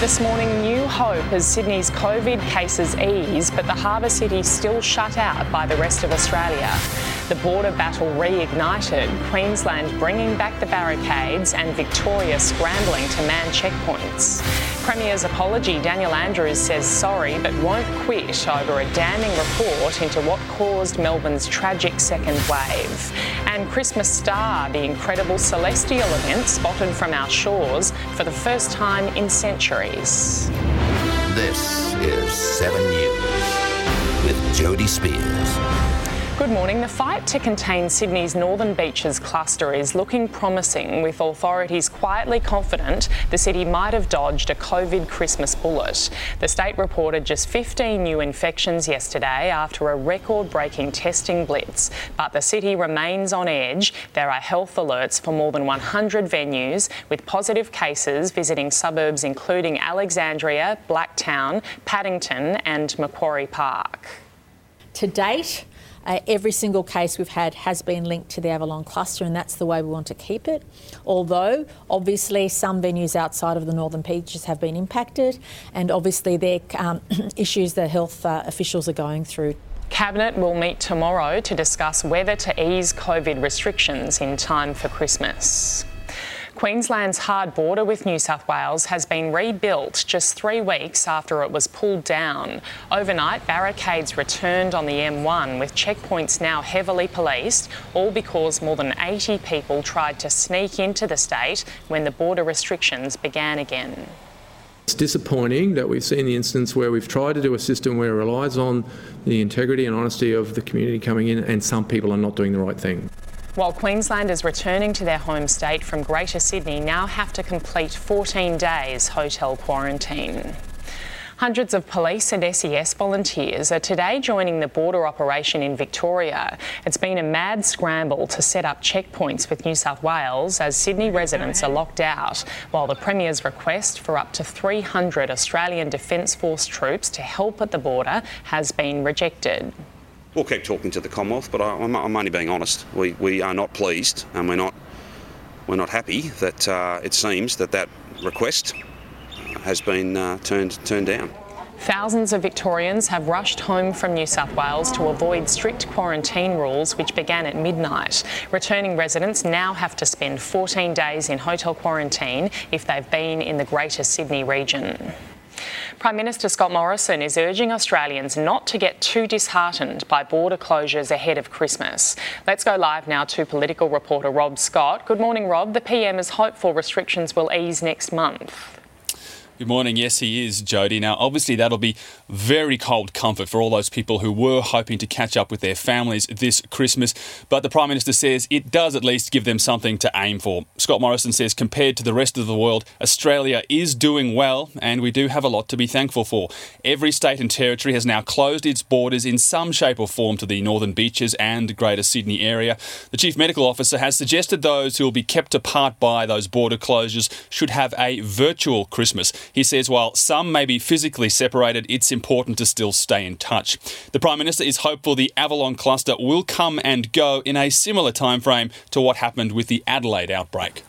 This morning, new hope as Sydney's COVID cases ease, but the harbour city still shut out by the rest of Australia. The border battle reignited, Queensland bringing back the barricades and Victoria scrambling to man checkpoints. Premier's apology, Daniel Andrews says sorry but won't quit over a damning report into what caused Melbourne's tragic second wave. And Christmas Star, the incredible celestial event spotted from our shores for the first time in centuries. This is 7 News with Jody Spears. Good morning. The fight to contain Sydney's Northern Beaches cluster is looking promising, with authorities quietly confident the city might have dodged a COVID Christmas bullet. The state reported just 15 new infections yesterday after a record breaking testing blitz, but the city remains on edge. There are health alerts for more than 100 venues, with positive cases visiting suburbs including Alexandria, Blacktown, Paddington, and Macquarie Park. To date, uh, every single case we've had has been linked to the Avalon cluster, and that's the way we want to keep it. Although, obviously, some venues outside of the Northern Beaches have been impacted, and obviously, there are um, issues that health uh, officials are going through. Cabinet will meet tomorrow to discuss whether to ease COVID restrictions in time for Christmas. Queensland's hard border with New South Wales has been rebuilt just three weeks after it was pulled down. Overnight, barricades returned on the M1 with checkpoints now heavily policed, all because more than 80 people tried to sneak into the state when the border restrictions began again. It's disappointing that we've seen the instance where we've tried to do a system where it relies on the integrity and honesty of the community coming in, and some people are not doing the right thing. While Queenslanders returning to their home state from Greater Sydney now have to complete 14 days hotel quarantine. Hundreds of police and SES volunteers are today joining the border operation in Victoria. It's been a mad scramble to set up checkpoints with New South Wales as Sydney residents are locked out, while the Premier's request for up to 300 Australian Defence Force troops to help at the border has been rejected. We'll keep talking to the Commonwealth, but I, am only being honest. We, we are not pleased and we're not, we're not happy that uh, it seems that that request has been uh, turned, turned down. Thousands of Victorians have rushed home from New South Wales to avoid strict quarantine rules, which began at midnight. Returning residents now have to spend 14 days in hotel quarantine if they've been in the Greater Sydney region. Prime Minister Scott Morrison is urging Australians not to get too disheartened by border closures ahead of Christmas. Let's go live now to political reporter Rob Scott. Good morning, Rob. The PM is hopeful restrictions will ease next month. Good morning. Yes, he is, Jody. Now, obviously, that'll be very cold comfort for all those people who were hoping to catch up with their families this Christmas. But the Prime Minister says it does at least give them something to aim for. Scott Morrison says, compared to the rest of the world, Australia is doing well, and we do have a lot to be thankful for. Every state and territory has now closed its borders in some shape or form to the northern beaches and Greater Sydney area. The Chief Medical Officer has suggested those who will be kept apart by those border closures should have a virtual Christmas. He says while some may be physically separated, it's important to still stay in touch. The Prime Minister is hopeful the Avalon cluster will come and go in a similar timeframe to what happened with the Adelaide outbreak.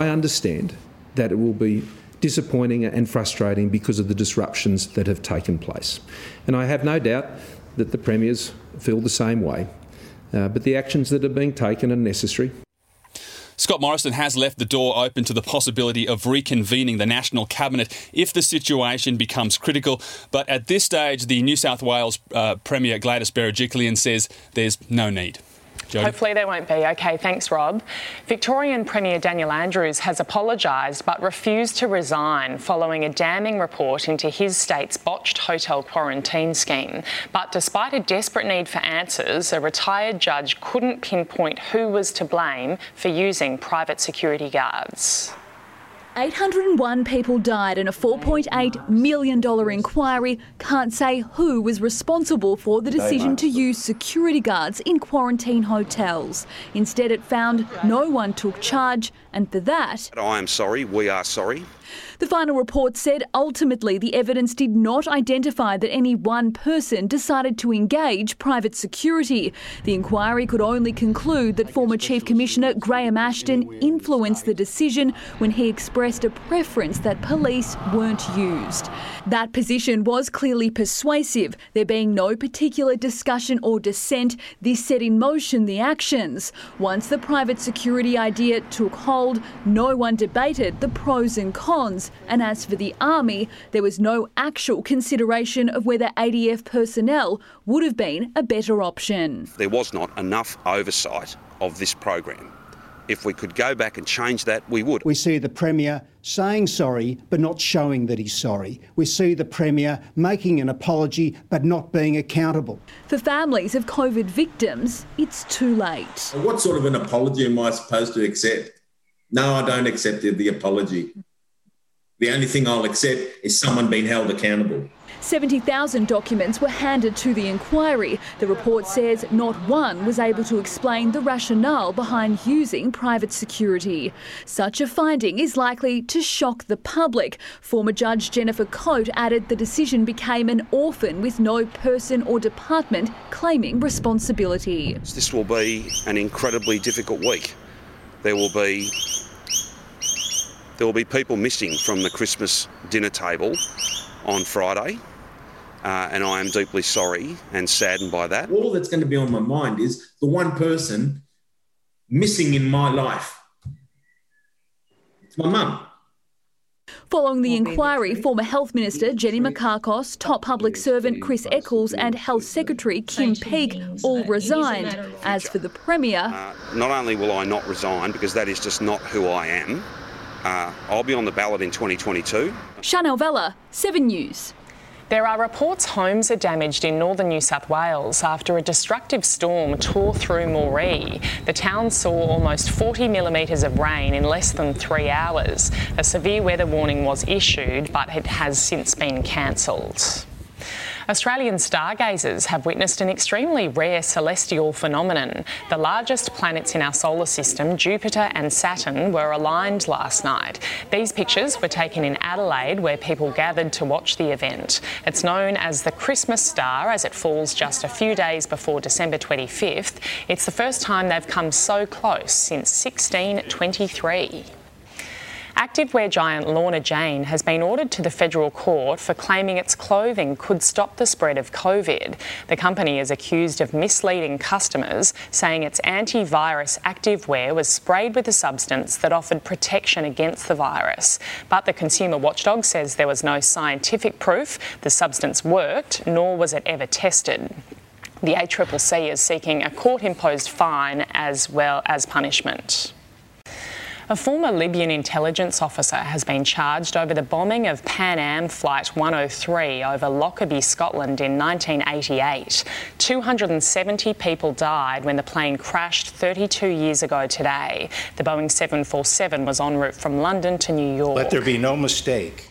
I understand that it will be disappointing and frustrating because of the disruptions that have taken place. And I have no doubt that the Premiers feel the same way. Uh, but the actions that are being taken are necessary Scott Morrison has left the door open to the possibility of reconvening the National Cabinet if the situation becomes critical. But at this stage, the New South Wales uh, Premier Gladys Berejiklian says there's no need. Jody? Hopefully there won't be. Okay, thanks, Rob. Victorian Premier Daniel Andrews has apologised but refused to resign following a damning report into his state's botched hotel quarantine scheme. But despite a desperate need for answers, a retired judge couldn't pinpoint who was to blame for using private security guards. 801 people died in a $4.8 million inquiry can't say who was responsible for the decision to use security guards in quarantine hotels. Instead, it found no one took charge, and for that, I am sorry, we are sorry. The final report said ultimately the evidence did not identify that any one person decided to engage private security. The inquiry could only conclude that former Chief Commissioner Graham Ashton influenced the decision when he expressed a preference that police weren't used. That position was clearly persuasive, there being no particular discussion or dissent. This set in motion the actions. Once the private security idea took hold, no one debated the pros and cons and as for the Army, there was no actual consideration of whether ADF personnel would have been a better option. There was not enough oversight of this program. If we could go back and change that, we would. We see the Premier saying sorry but not showing that he's sorry. We see the Premier making an apology but not being accountable. For families of COVID victims, it's too late. What sort of an apology am I supposed to accept? No, I don't accept the apology. The only thing I'll accept is someone being held accountable. 70,000 documents were handed to the inquiry. The report says not one was able to explain the rationale behind using private security. Such a finding is likely to shock the public. Former Judge Jennifer Coate added the decision became an orphan with no person or department claiming responsibility. This will be an incredibly difficult week. There will be there will be people missing from the Christmas dinner table on Friday. Uh, and I am deeply sorry and saddened by that. All that's going to be on my mind is the one person missing in my life. It's my mum. Following the inquiry, former Health Minister Jenny Mikakos, top public servant Chris Eccles, and Health Secretary Kim Peake all resigned. As for the Premier, uh, not only will I not resign because that is just not who I am, uh, I'll be on the ballot in 2022. Chanel Vella, 7 News. There are reports homes are damaged in northern New South Wales after a destructive storm tore through Moree. The town saw almost 40 millimetres of rain in less than three hours. A severe weather warning was issued, but it has since been cancelled. Australian stargazers have witnessed an extremely rare celestial phenomenon. The largest planets in our solar system, Jupiter and Saturn, were aligned last night. These pictures were taken in Adelaide, where people gathered to watch the event. It's known as the Christmas star, as it falls just a few days before December 25th. It's the first time they've come so close since 1623. Activewear giant Lorna Jane has been ordered to the federal court for claiming its clothing could stop the spread of COVID. The company is accused of misleading customers, saying its antivirus activewear was sprayed with a substance that offered protection against the virus. But the consumer watchdog says there was no scientific proof the substance worked, nor was it ever tested. The ACCC is seeking a court imposed fine as well as punishment. A former Libyan intelligence officer has been charged over the bombing of Pan Am Flight 103 over Lockerbie, Scotland in 1988. 270 people died when the plane crashed 32 years ago today. The Boeing 747 was en route from London to New York. Let there be no mistake.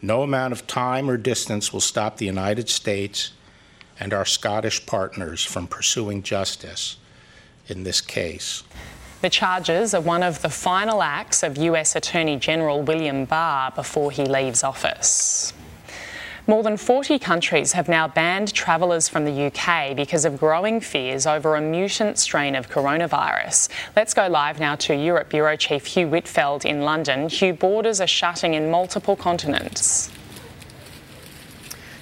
No amount of time or distance will stop the United States and our Scottish partners from pursuing justice in this case. The charges are one of the final acts of US Attorney General William Barr before he leaves office. More than 40 countries have now banned travellers from the UK because of growing fears over a mutant strain of coronavirus. Let's go live now to Europe Bureau Chief Hugh Whitfeld in London. Hugh, borders are shutting in multiple continents.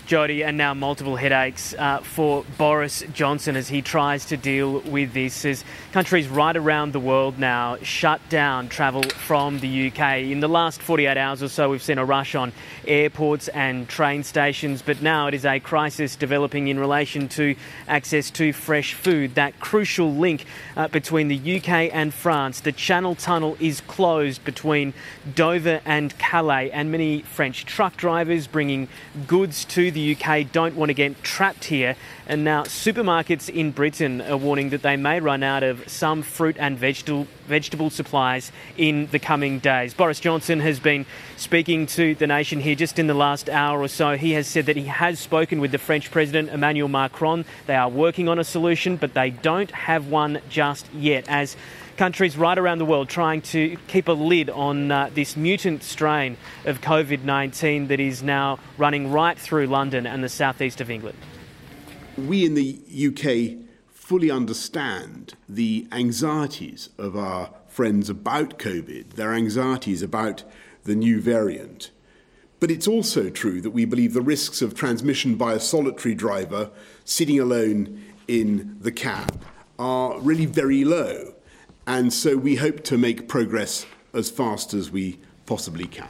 Jody, and now multiple headaches uh, for Boris Johnson as he tries to deal with this. As countries right around the world now shut down travel from the UK. In the last 48 hours or so, we've seen a rush on airports and train stations, but now it is a crisis developing in relation to access to fresh food. That crucial link uh, between the UK and France. The Channel Tunnel is closed between Dover and Calais, and many French truck drivers bringing goods to the UK don't want to get trapped here. And now supermarkets in Britain are warning that they may run out of some fruit and vegetable vegetable supplies in the coming days. Boris Johnson has been speaking to the nation here just in the last hour or so. He has said that he has spoken with the French President Emmanuel Macron. They are working on a solution, but they don't have one just yet. As countries right around the world trying to keep a lid on uh, this mutant strain of COVID 19 that is now running right through London and the southeast of England. We in the UK fully understand the anxieties of our friends about COVID, their anxieties about the new variant. But it's also true that we believe the risks of transmission by a solitary driver sitting alone in the cab are really very low. And so we hope to make progress as fast as we possibly can.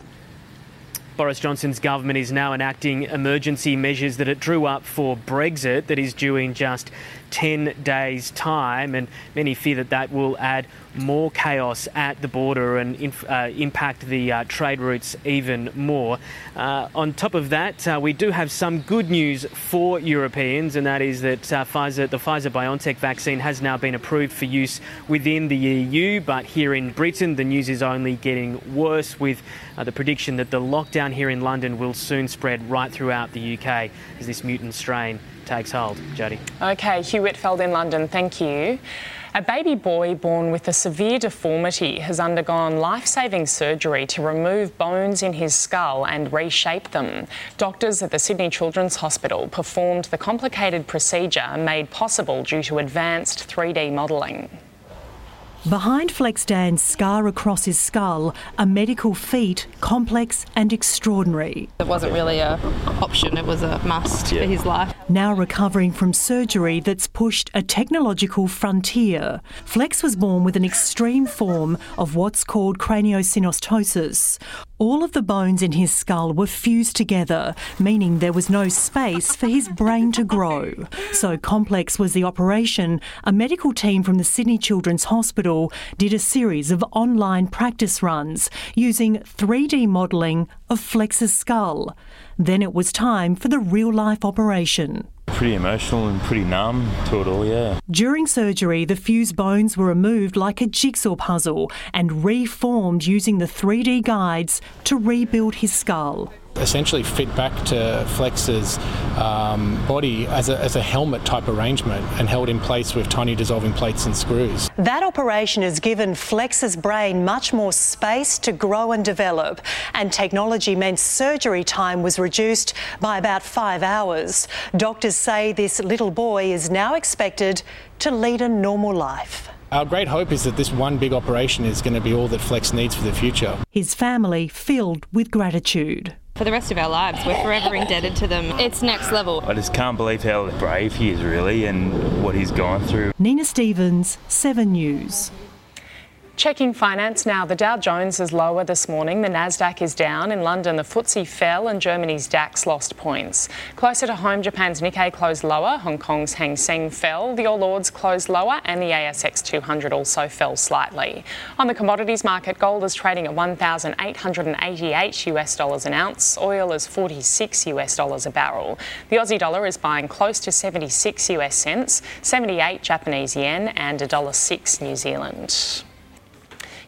Boris Johnson's government is now enacting emergency measures that it drew up for Brexit, that is due in just 10 days' time, and many fear that that will add more chaos at the border and inf- uh, impact the uh, trade routes even more. Uh, on top of that, uh, we do have some good news for Europeans, and that is that uh, Pfizer, the Pfizer BioNTech vaccine has now been approved for use within the EU, but here in Britain, the news is only getting worse with uh, the prediction that the lockdown here in London will soon spread right throughout the UK as this mutant strain takes hold. Jody. Okay, Hugh Whitfeld in London, thank you. A baby boy born with a severe deformity has undergone life saving surgery to remove bones in his skull and reshape them. Doctors at the Sydney Children's Hospital performed the complicated procedure made possible due to advanced 3D modelling. Behind Flex Dan's scar across his skull, a medical feat, complex and extraordinary. It wasn't really a option, it was a must yeah. for his life. Now recovering from surgery that's pushed a technological frontier, Flex was born with an extreme form of what's called craniosynostosis. All of the bones in his skull were fused together, meaning there was no space for his brain to grow. So complex was the operation, a medical team from the Sydney Children's Hospital did a series of online practice runs using 3D modelling of Flex's skull. Then it was time for the real life operation. Pretty emotional and pretty numb to it all, yeah. During surgery, the fused bones were removed like a jigsaw puzzle and reformed using the 3D guides to rebuild his skull essentially fit back to Flex's um, body as a, as a helmet type arrangement and held in place with tiny dissolving plates and screws. That operation has given Flex's brain much more space to grow and develop, and technology meant surgery time was reduced by about five hours. Doctors say this little boy is now expected to lead a normal life. Our great hope is that this one big operation is going to be all that Flex needs for the future. His family filled with gratitude for the rest of our lives. We're forever indebted to them. It's next level. I just can't believe how brave he is, really, and what he's gone through. Nina Stevens, 7 News. Checking finance now. The Dow Jones is lower this morning. The Nasdaq is down. In London, the FTSE fell and Germany's DAX lost points. Closer to home, Japan's Nikkei closed lower. Hong Kong's Hang Seng fell. The All Ords closed lower, and the ASX 200 also fell slightly. On the commodities market, gold is trading at 1,888 US dollars an ounce. Oil is 46 US dollars a barrel. The Aussie dollar is buying close to 76 US cents, 78 Japanese yen, and $1.06 New Zealand.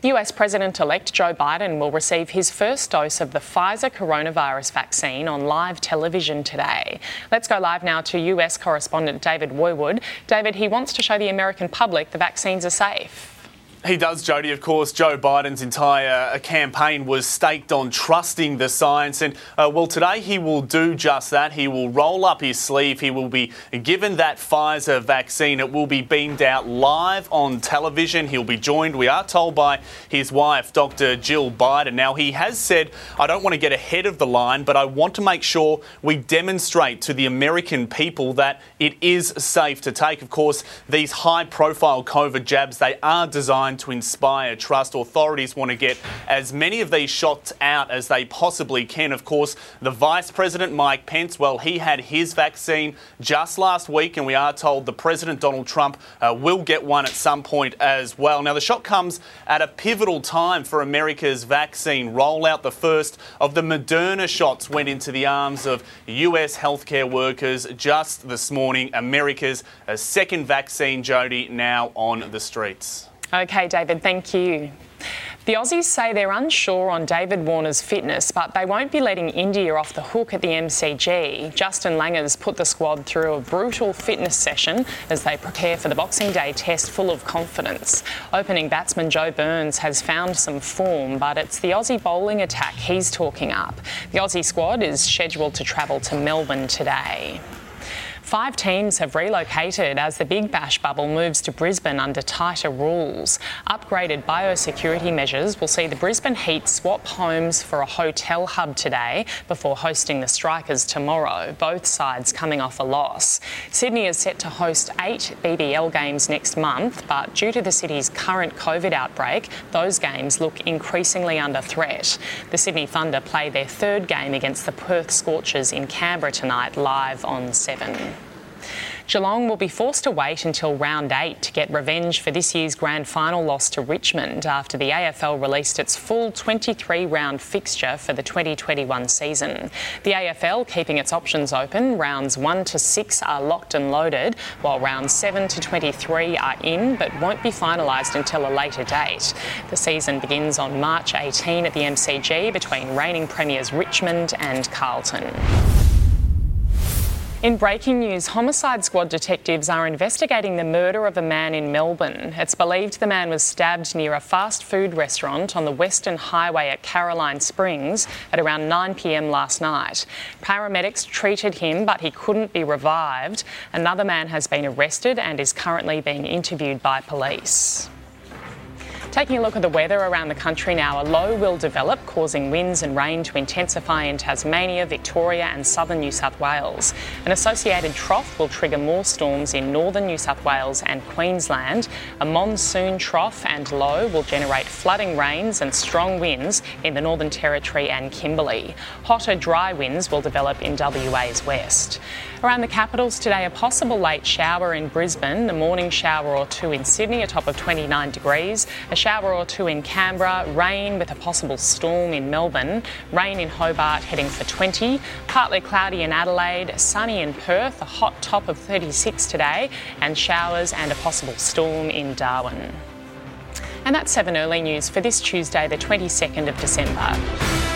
US President elect Joe Biden will receive his first dose of the Pfizer coronavirus vaccine on live television today. Let's go live now to US correspondent David Woiwod. David, he wants to show the American public the vaccines are safe. He does, Jody. Of course, Joe Biden's entire uh, campaign was staked on trusting the science. And, uh, well, today he will do just that. He will roll up his sleeve. He will be given that Pfizer vaccine. It will be beamed out live on television. He'll be joined, we are told, by his wife, Dr. Jill Biden. Now, he has said, I don't want to get ahead of the line, but I want to make sure we demonstrate to the American people that it is safe to take. Of course, these high profile COVID jabs, they are designed to inspire trust. Authorities want to get as many of these shots out as they possibly can. Of course, the Vice President Mike Pence, well, he had his vaccine just last week, and we are told the President Donald Trump uh, will get one at some point as well. Now, the shot comes at a pivotal time for America's vaccine rollout. The first of the Moderna shots went into the arms of US healthcare workers just this morning. America's uh, second vaccine, Jody, now on the streets. Okay, David, thank you. The Aussies say they're unsure on David Warner's fitness, but they won't be letting India off the hook at the MCG. Justin Langer's put the squad through a brutal fitness session as they prepare for the Boxing Day test full of confidence. Opening batsman Joe Burns has found some form, but it's the Aussie bowling attack he's talking up. The Aussie squad is scheduled to travel to Melbourne today. Five teams have relocated as the Big Bash bubble moves to Brisbane under tighter rules. Upgraded biosecurity measures will see the Brisbane Heat swap homes for a hotel hub today before hosting the Strikers tomorrow, both sides coming off a loss. Sydney is set to host eight BBL games next month, but due to the city's current COVID outbreak, those games look increasingly under threat. The Sydney Thunder play their third game against the Perth Scorchers in Canberra tonight, live on 7. Geelong will be forced to wait until round eight to get revenge for this year's grand final loss to Richmond after the AFL released its full 23 round fixture for the 2021 season. The AFL keeping its options open. Rounds 1 to 6 are locked and loaded, while rounds 7 to 23 are in but won't be finalised until a later date. The season begins on March 18 at the MCG between reigning premiers Richmond and Carlton. In breaking news, Homicide Squad detectives are investigating the murder of a man in Melbourne. It's believed the man was stabbed near a fast food restaurant on the Western Highway at Caroline Springs at around 9 pm last night. Paramedics treated him, but he couldn't be revived. Another man has been arrested and is currently being interviewed by police. Taking a look at the weather around the country now, a low will develop, causing winds and rain to intensify in Tasmania, Victoria, and southern New South Wales. An associated trough will trigger more storms in northern New South Wales and Queensland. A monsoon trough and low will generate flooding rains and strong winds in the Northern Territory and Kimberley. Hotter, dry winds will develop in WA's west. Around the capitals today, a possible late shower in Brisbane, a morning shower or two in Sydney, a top of 29 degrees, a shower or two in Canberra, rain with a possible storm in Melbourne, rain in Hobart heading for 20, partly cloudy in Adelaide, sunny in Perth, a hot top of 36 today, and showers and a possible storm in Darwin. And that's 7 early news for this Tuesday, the 22nd of December.